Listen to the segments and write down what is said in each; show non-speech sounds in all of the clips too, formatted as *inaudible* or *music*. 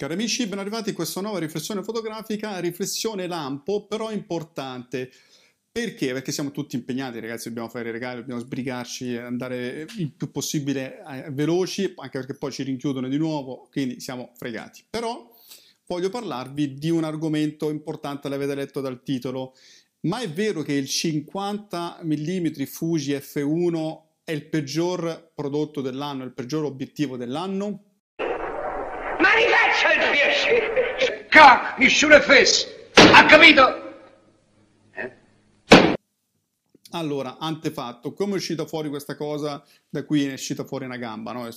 Cari amici, ben arrivati in questa nuova riflessione fotografica, riflessione lampo, però importante. Perché? Perché siamo tutti impegnati, ragazzi, dobbiamo fare i regali, dobbiamo sbrigarci, andare il più possibile eh, veloci, anche perché poi ci rinchiudono di nuovo, quindi siamo fregati. Però voglio parlarvi di un argomento importante, l'avete letto dal titolo. Ma è vero che il 50 mm Fuji F1 è il peggior prodotto dell'anno, il peggior obiettivo dell'anno? Ma rifaccia il piacere! Ca, nessuno è fesso! Ha capito? Allora, antefatto, come è uscita fuori questa cosa? Da qui è uscita fuori una gamba, no?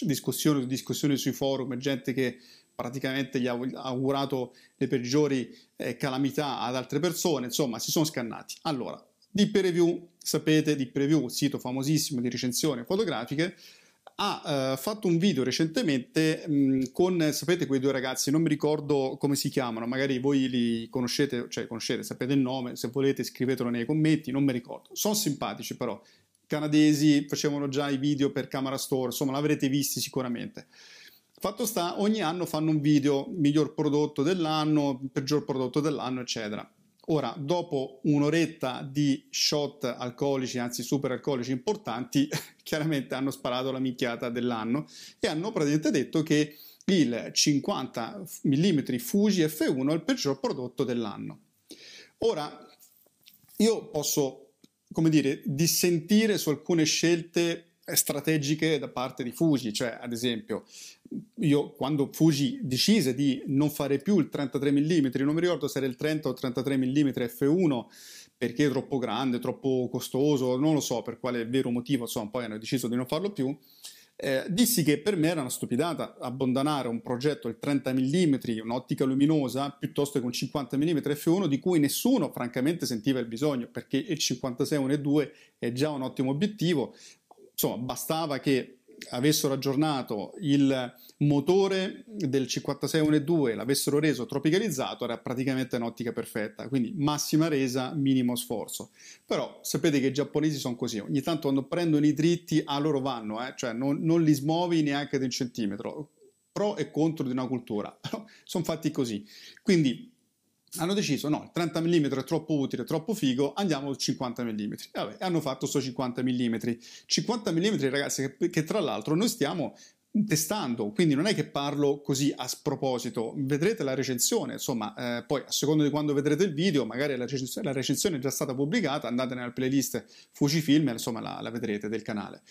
Discussioni, discussioni sui forum, gente che praticamente gli ha augurato le peggiori eh, calamità ad altre persone, insomma, si sono scannati. Allora, di Review, sapete, di Review, sito famosissimo di recensioni fotografiche, ha uh, fatto un video recentemente mh, con, sapete, quei due ragazzi, non mi ricordo come si chiamano, magari voi li conoscete, cioè conoscete, sapete il nome, se volete scrivetelo nei commenti, non mi ricordo. Sono simpatici però, canadesi, facevano già i video per Camera Store, insomma l'avrete visti sicuramente. Fatto sta, ogni anno fanno un video, miglior prodotto dell'anno, peggior prodotto dell'anno, eccetera. Ora, dopo un'oretta di shot alcolici, anzi super alcolici importanti, *laughs* chiaramente hanno sparato la minchiata dell'anno e hanno praticamente detto che il 50 mm Fuji F1 è il peggior prodotto dell'anno. Ora, io posso, come dire, dissentire su alcune scelte strategiche da parte di Fuji, cioè ad esempio io quando Fuji decise di non fare più il 33 mm, non mi ricordo se era il 30 o 33 mm f1 perché è troppo grande, troppo costoso, non lo so per quale vero motivo, insomma poi hanno deciso di non farlo più, eh, dissi che per me era una stupidata abbandonare un progetto il 30 mm, un'ottica luminosa, piuttosto che un 50 mm f1 di cui nessuno francamente sentiva il bisogno, perché il 56 1.2 è già un ottimo obiettivo, insomma, bastava che avessero aggiornato il motore del 56.1.2 l'avessero reso tropicalizzato era praticamente un'ottica perfetta. Quindi massima resa minimo sforzo. Però sapete che i giapponesi sono così ogni tanto quando prendono i dritti a loro vanno eh? cioè non, non li smuovi neanche di un centimetro. Pro e contro di una cultura *laughs* sono fatti così. Quindi hanno deciso no, il 30 mm è troppo utile, troppo figo, andiamo al 50 mm. Vabbè, hanno fatto questo 50 mm. 50 mm ragazzi che, che tra l'altro noi stiamo testando, quindi non è che parlo così a sproposito, vedrete la recensione, insomma, eh, poi a seconda di quando vedrete il video, magari la recensione, la recensione è già stata pubblicata, andate nella playlist Fujifilm, insomma la, la vedrete del canale.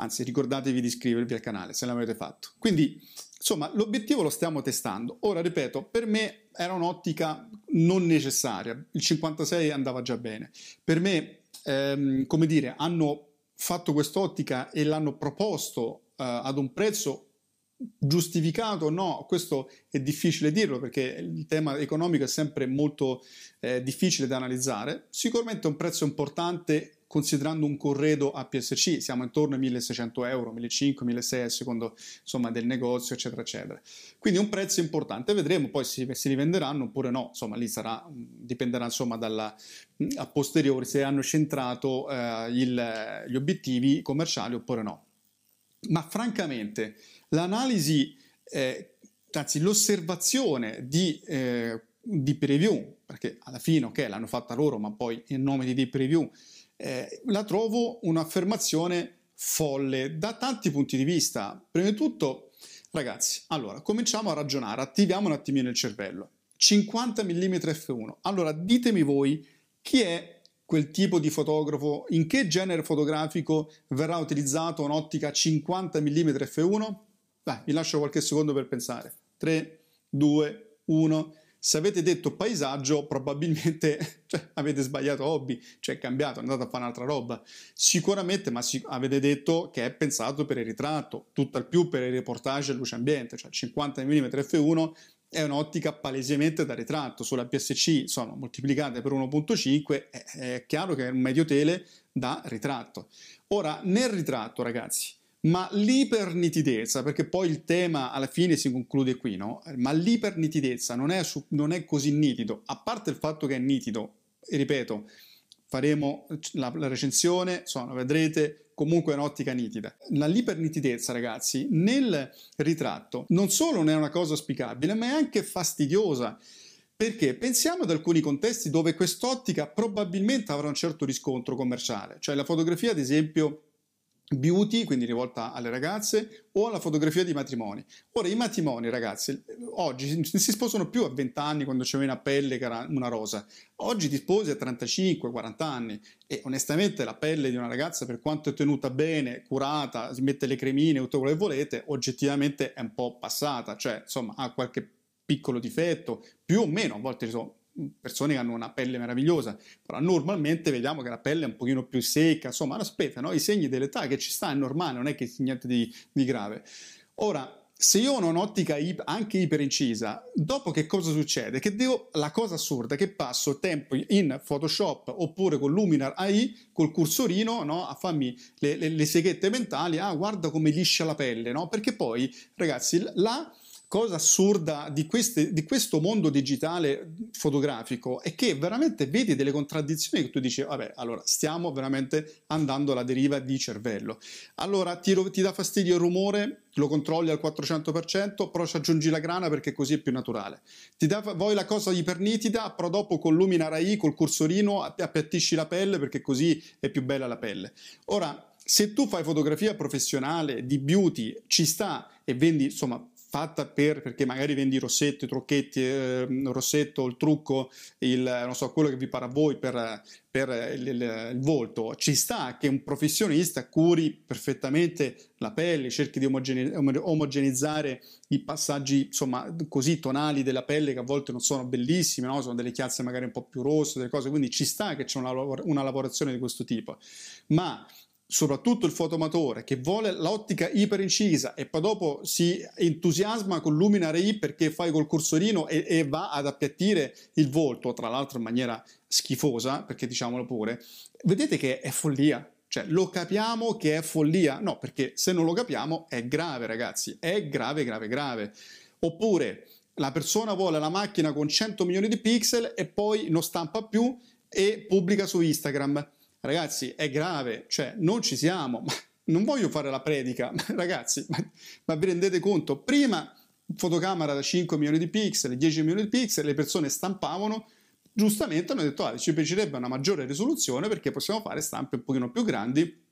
Anzi, ricordatevi di iscrivervi al canale se l'avete fatto. Quindi, insomma, l'obiettivo lo stiamo testando. Ora, ripeto, per me era un'ottica non necessaria, il 56 andava già bene. Per me, ehm, come dire, hanno fatto quest'ottica e l'hanno proposto eh, ad un prezzo giustificato no, questo è difficile dirlo perché il tema economico è sempre molto eh, difficile da analizzare. Sicuramente un prezzo importante considerando un corredo a PSC, siamo intorno ai 1600 euro, 1500, 1600 a secondo insomma, del negozio, eccetera, eccetera. Quindi un prezzo importante, vedremo poi se si rivenderanno oppure no, insomma lì sarà, dipenderà insomma dalla, a posteriori se hanno centrato eh, il, gli obiettivi commerciali oppure no. Ma francamente l'analisi, eh, anzi l'osservazione di, eh, di preview, perché alla fine ok l'hanno fatta loro, ma poi in nome di preview, eh, la trovo un'affermazione folle da tanti punti di vista. Prima di tutto, ragazzi, allora cominciamo a ragionare, attiviamo un attimino il cervello. 50 mm f1. Allora ditemi voi chi è quel tipo di fotografo, in che genere fotografico verrà utilizzato un'ottica 50 mm f1? Beh, vi lascio qualche secondo per pensare. 3, 2, 1. Se avete detto paesaggio, probabilmente *laughs* cioè, avete sbagliato hobby, cioè cambiato, andate a fare un'altra roba. Sicuramente, ma sic- avete detto che è pensato per il ritratto, tutt'al più per il reportage e luce ambiente, cioè 50 mm f1 è un'ottica palesemente da ritratto, sulla PSC sono moltiplicate per 1.5, è, è chiaro che è un medio tele da ritratto. Ora, nel ritratto, ragazzi, ma l'ipernitidezza, perché poi il tema alla fine si conclude qui, no? Ma l'ipernitidezza non è, su, non è così nitido, a parte il fatto che è nitido, e ripeto, faremo la, la recensione, insomma, vedrete comunque è un'ottica nitida. La l'ipernitidezza, ragazzi, nel ritratto non solo non è una cosa auspicabile, ma è anche fastidiosa. Perché pensiamo ad alcuni contesti dove quest'ottica probabilmente avrà un certo riscontro commerciale, cioè la fotografia, ad esempio, beauty, quindi rivolta alle ragazze, o alla fotografia di matrimoni. Ora, i matrimoni, ragazzi, oggi si sposano più a 20 anni quando c'è una pelle che era una rosa. Oggi ti sposi a 35, 40 anni e onestamente la pelle di una ragazza, per quanto è tenuta bene, curata, si mette le cremine, tutto quello che volete, oggettivamente è un po' passata, cioè insomma ha qualche piccolo difetto, più o meno, a volte ci sono persone che hanno una pelle meravigliosa, però normalmente vediamo che la pelle è un pochino più secca, insomma, aspetta, no? i segni dell'età che ci sta è normale, non è che sia niente di, di grave. Ora, se io ho un'ottica anche iperincisa, dopo che cosa succede? Che devo, la cosa assurda è che passo tempo in Photoshop oppure con Luminar AI, col cursorino, no? a farmi le, le, le seghette mentali, ah guarda come liscia la pelle, no? Perché poi, ragazzi, la cosa assurda di, queste, di, questo mondo digitale fotografico è che veramente vedi delle contraddizioni che tu dici, vabbè, allora stiamo veramente andando alla deriva di cervello. Allora ti, ti dà fastidio il rumore, lo controlli al 400%, però ci aggiungi la grana perché così è più naturale. Ti dà, vuoi la cosa ipernitida, però dopo con Lumina Rai, col cursorino, appiattisci la pelle perché così è più bella la pelle. Ora, se tu fai fotografia professionale di beauty, ci sta e vendi, insomma, fatta per, perché magari vendi rossetto, i trucchetti, eh, rossetto, il trucco, il, non so, quello che vi pare a voi per, per il, il, il, volto, ci sta che un professionista curi perfettamente la pelle, cerchi di omogene, omogenizzare i passaggi, insomma, così tonali della pelle che a volte non sono bellissime, no? sono delle chiazze magari un po' più rosse, delle cose, quindi ci sta che c'è una, una lavorazione di questo tipo. Ma soprattutto il fotomatore che vuole l'ottica iperincisa e poi dopo si entusiasma con Luminar I perché fai col cursorino e, e, va ad appiattire il volto, tra l'altro in maniera schifosa, perché diciamolo pure, vedete che è follia. Cioè, lo capiamo che è follia? No, perché se non lo capiamo è grave, ragazzi, è grave, grave, grave. Oppure la persona vuole la macchina con 100 milioni di pixel e poi non stampa più e pubblica su Instagram Ragazzi, è grave, cioè non ci siamo. *laughs* Non voglio fare la predica, ma *laughs* ragazzi, ma, ma vi rendete conto? Prima fotocamera da 5 milioni di pixel, 10 milioni di pixel, le persone stampavano, giustamente hanno detto ah, ci piacerebbe una maggiore risoluzione perché possiamo fare stampe un pochino più grandi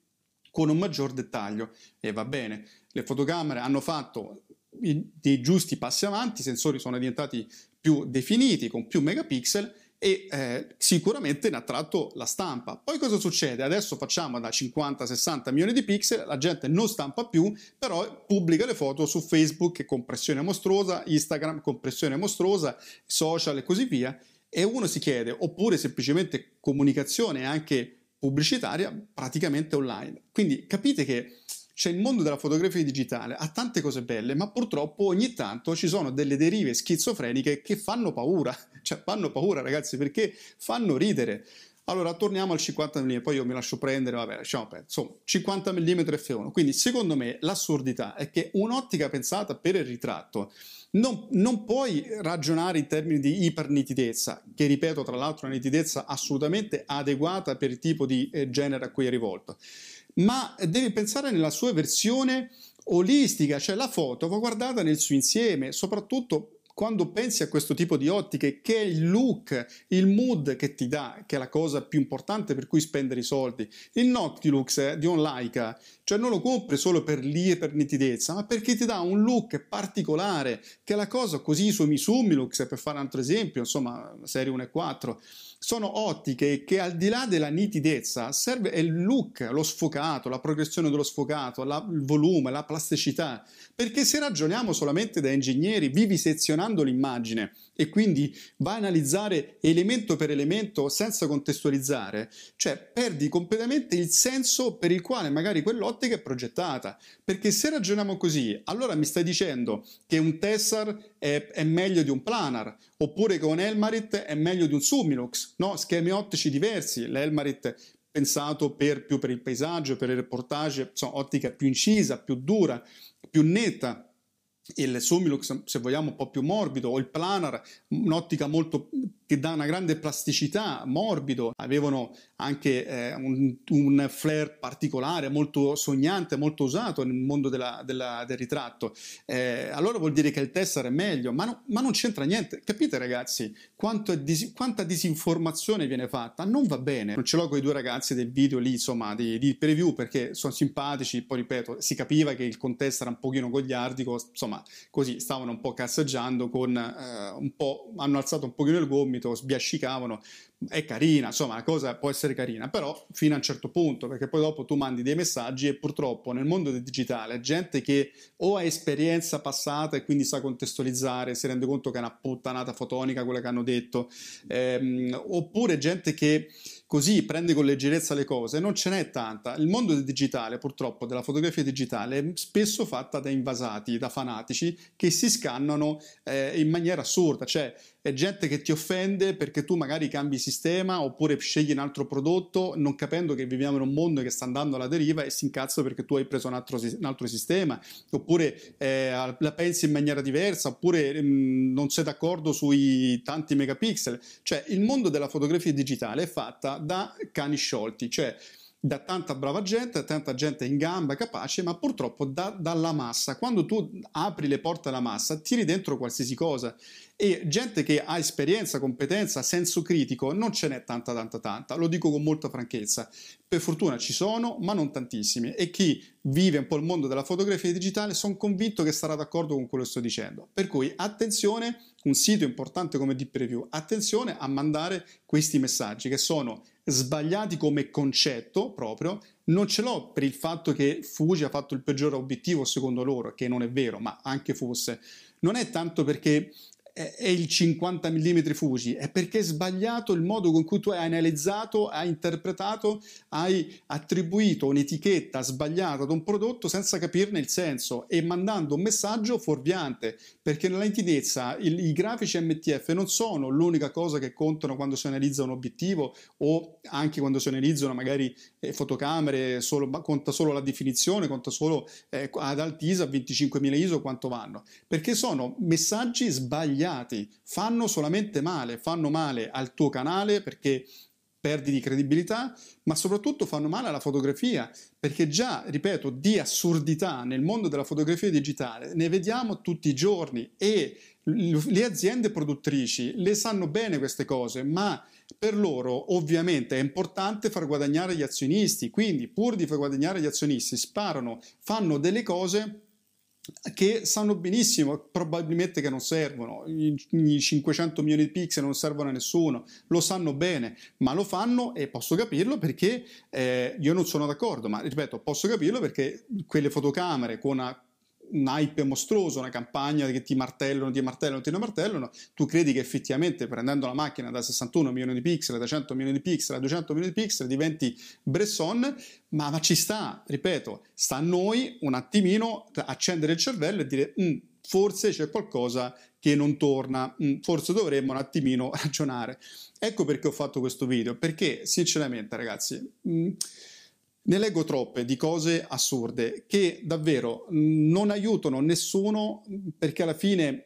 con un maggior dettaglio e va bene. Le fotocamere hanno fatto dei giusti passi avanti, i sensori sono diventati più definiti con più megapixel e eh, sicuramente ne ha tratto la stampa. Poi cosa succede? Adesso facciamo da 50-60 milioni di pixel, la gente non stampa più, però pubblica le foto su Facebook compressione mostruosa, Instagram compressione mostruosa, social e così via, e uno si chiede, oppure semplicemente comunicazione anche pubblicitaria praticamente online. Quindi capite che c'è il mondo della fotografia digitale, ha tante cose belle, ma purtroppo ogni tanto ci sono delle derive schizofreniche che fanno paura, *laughs* cioè fanno paura ragazzi perché fanno ridere. Allora torniamo al 50 mm, poi io mi lascio prendere, vabbè, lasciamo perdere. Insomma, 50 mm f1. Quindi secondo me l'assurdità è che un'ottica pensata per il ritratto non, non, puoi ragionare in termini di ipernitidezza, che ripeto tra l'altro è una nitidezza assolutamente adeguata per il tipo di eh, genere a cui è rivolto ma devi pensare nella sua versione olistica, cioè la foto va guardata nel suo insieme, soprattutto quando pensi a questo tipo di ottiche, che è il look, il mood che ti dà, che è la cosa più importante per cui spendere i soldi. Il Noctilux eh, di Onlaika, cioè non lo compri solo per lì e per nitidezza, ma perché ti dà un look particolare, che è la cosa così su Misumilux, per fare un altro esempio, insomma, serie 1 e 4, sono ottiche che al di là della nitidezza serve il look, lo sfocato, la progressione dello sfocato, la, il volume, la plasticità. Perché se ragioniamo solamente da ingegneri, vivisezionando l'immagine e quindi va a analizzare elemento per elemento senza contestualizzare, cioè perdi completamente il senso per il quale magari quell'ottica è progettata. Perché se ragioniamo così, allora mi stai dicendo che un Tessar è, è meglio di un Planar, oppure che un Elmarit è meglio di un Sumilux, no? Schemi ottici diversi, l'Elmarit pensato per, più per il paesaggio, per il reportage, insomma, ottica più incisa, più dura, più netta il Sumilux, se vogliamo, un po' più morbido, o il Planar, un'ottica molto che dà una grande plasticità, morbido, avevano anche eh, un, un, flare particolare, molto sognante, molto usato nel mondo della, della, del ritratto. Eh, allora vuol dire che il Tessar è meglio, ma, no, ma non c'entra niente. Capite ragazzi dis, quanta disinformazione viene fatta? Non va bene. Non ce l'ho con i due ragazzi del video lì, insomma, di, di preview, perché sono simpatici, poi ripeto, si capiva che il contesto era un pochino gogliardico, insomma, così stavano un po' casseggiando con eh, un po', hanno alzato un pochino il gomito gomito, sbiascicavano, è carina, insomma la cosa può essere carina, però fino a un certo punto, perché poi dopo tu mandi dei messaggi e purtroppo nel mondo del digitale gente che o ha esperienza passata e quindi sa contestualizzare, si rende conto che è una puttanata fotonica quella che hanno detto, ehm, oppure gente che così prende con leggerezza le cose, non ce n'è tanta. Il mondo del digitale, purtroppo, della fotografia digitale, è spesso fatta da invasati, da fanatici che si scannano eh, in maniera assurda, cioè è gente che ti offende perché tu magari cambi sistema oppure scegli un altro prodotto non capendo che viviamo in un mondo che sta andando alla deriva e si incazza perché tu hai preso un altro, un altro sistema. Oppure eh, la pensi in maniera diversa oppure mh, mm, non sei d'accordo sui tanti megapixel. Cioè il mondo della fotografia digitale è fatta da cani sciolti cioè da tanta brava gente, da tanta gente in gamba, capace, ma purtroppo da, dalla massa. Quando tu apri le porte alla massa, tiri dentro qualsiasi cosa e gente che ha esperienza, competenza, senso critico non ce n'è tanta tanta tanta, lo dico con molta franchezza. Per fortuna ci sono, ma non tantissimi e chi vive un po' il mondo della fotografia digitale sono convinto che sarà d'accordo con quello che sto dicendo. Per cui attenzione, un sito importante come Deep Preview, attenzione a mandare questi messaggi che sono sbagliati come concetto proprio, non ce l'ho per il fatto che Fuji ha fatto il peggiore obiettivo secondo loro, che non è vero, ma anche fosse. Non è tanto perché è il 50 mm Fuji, è perché è sbagliato il modo con cui tu hai analizzato, hai interpretato, hai attribuito un'etichetta sbagliata ad un prodotto senza capirne il senso e mandando un messaggio fuorviante, perché nella nitidezza il, i grafici MTF non sono l'unica cosa che contano quando si analizza un obiettivo o anche quando si analizzano magari eh, fotocamere, solo, conta solo la definizione, conta solo eh, ad altisa 25.000 ISO quanto vanno, perché sono messaggi sbagliati sbagliati, fanno solamente male, fanno male al tuo canale perché perdi di credibilità, ma soprattutto fanno male alla fotografia, perché già, ripeto, di assurdità nel mondo della fotografia digitale ne vediamo tutti i giorni e le aziende produttrici le sanno bene queste cose, ma per loro ovviamente è importante far guadagnare gli azionisti, quindi pur di far guadagnare gli azionisti sparano, fanno delle cose che sanno benissimo probabilmente che non servono, i, i 500 milioni di pixel non servono a nessuno, lo sanno bene, ma lo fanno e posso capirlo perché eh, io non sono d'accordo, ma ripeto, posso capirlo perché quelle fotocamere con una un hype mostruoso, una campagna che ti martellano, ti martellano, ti martellano, tu credi che effettivamente prendendo la macchina da 61 milioni di pixel, da 100 milioni di pixel a 200 milioni di pixel diventi Bresson, ma, ma ci sta, ripeto, sta a noi un attimino accendere il cervello e dire mm, forse c'è qualcosa che non torna, mm, forse dovremmo un attimino *laughs* ragionare. Ecco perché ho fatto questo video, perché sinceramente ragazzi... Mm, ne leggo troppe di cose assurde che davvero non aiutano nessuno perché alla fine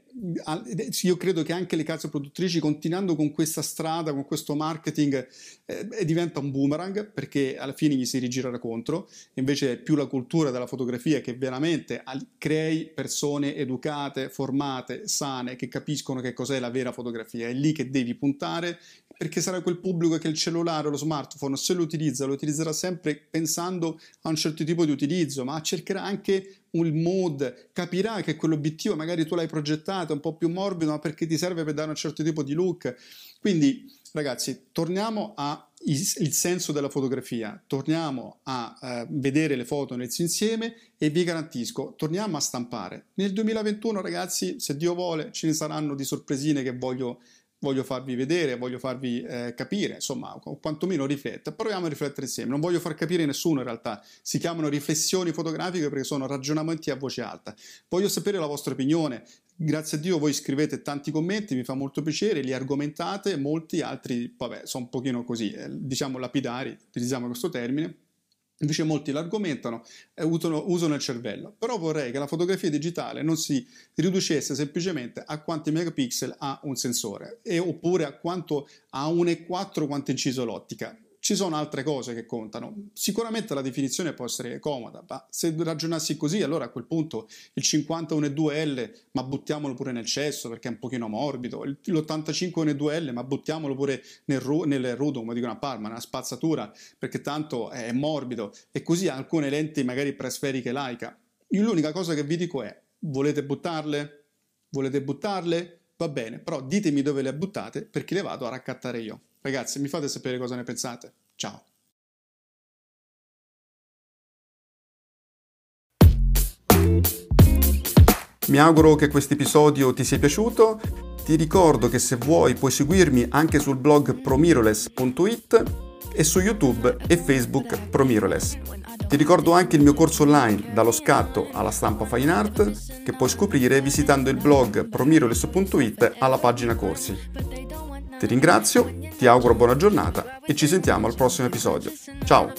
io credo che anche le case produttrici continuando con questa strada, con questo marketing, eh, diventa un boomerang perché alla fine gli si rigirerà contro, invece è più la cultura della fotografia che veramente crei persone educate, formate, sane, che capiscono che cos'è la vera fotografia, è lì che devi puntare perché sarà quel pubblico che il cellulare o lo smartphone se lo utilizza, lo utilizzerà sempre pensando a un certo tipo di utilizzo, ma cercherà anche un mood, capirà che quell'obiettivo magari tu l'hai progettato, è un po' più morbido, ma perché ti serve per dare un certo tipo di look. Quindi ragazzi, torniamo al senso della fotografia, torniamo a eh, vedere le foto nel suo insieme e vi garantisco, torniamo a stampare. Nel 2021, ragazzi, se Dio vuole, ce ne saranno di sorpresine che voglio voglio farvi vedere, voglio farvi eh, capire, insomma, o quantomeno riflettere. Proviamo a riflettere insieme. Non voglio far capire nessuno in realtà. Si chiamano riflessioni fotografiche perché sono ragionamenti a voce alta. Voglio sapere la vostra opinione. Grazie a Dio voi scrivete tanti commenti, mi fa molto piacere, li argomentate, molti altri, vabbè, sono un pochino così, eh, diciamo lapidari, utilizziamo questo termine Invece molti l'argomentano e usano, il cervello. Però vorrei che la fotografia digitale non si riducesse semplicemente a quanti megapixel ha un sensore e, oppure a quanto a 1,4 quanto inciso l'ottica ci sono altre cose che contano. Sicuramente la definizione può essere comoda, ma se ragionassi così, allora a quel punto il 51.2L, ma buttiamolo pure nel cesso perché è un pochino morbido, l'85.2L, ma buttiamolo pure nel, ru- nel rudo, come dicono a Parma, nella spazzatura, perché tanto è morbido, e così alcune lenti magari presferiche laica. Io l'unica cosa che vi dico è, volete buttarle? Volete buttarle? Va bene, però ditemi dove le buttate perché le vado a raccattare io. Ragazzi, mi fate sapere cosa ne pensate. Ciao. Mi auguro che questo episodio ti sia piaciuto. Ti ricordo che se vuoi puoi seguirmi anche sul blog promiroless.it e su YouTube e Facebook Promiroless. Ti ricordo anche il mio corso online dallo scatto alla stampa fine art che puoi scoprire visitando il blog promiroless.it alla pagina corsi. Ti ringrazio, ti auguro buona giornata e ci sentiamo al prossimo episodio. Ciao!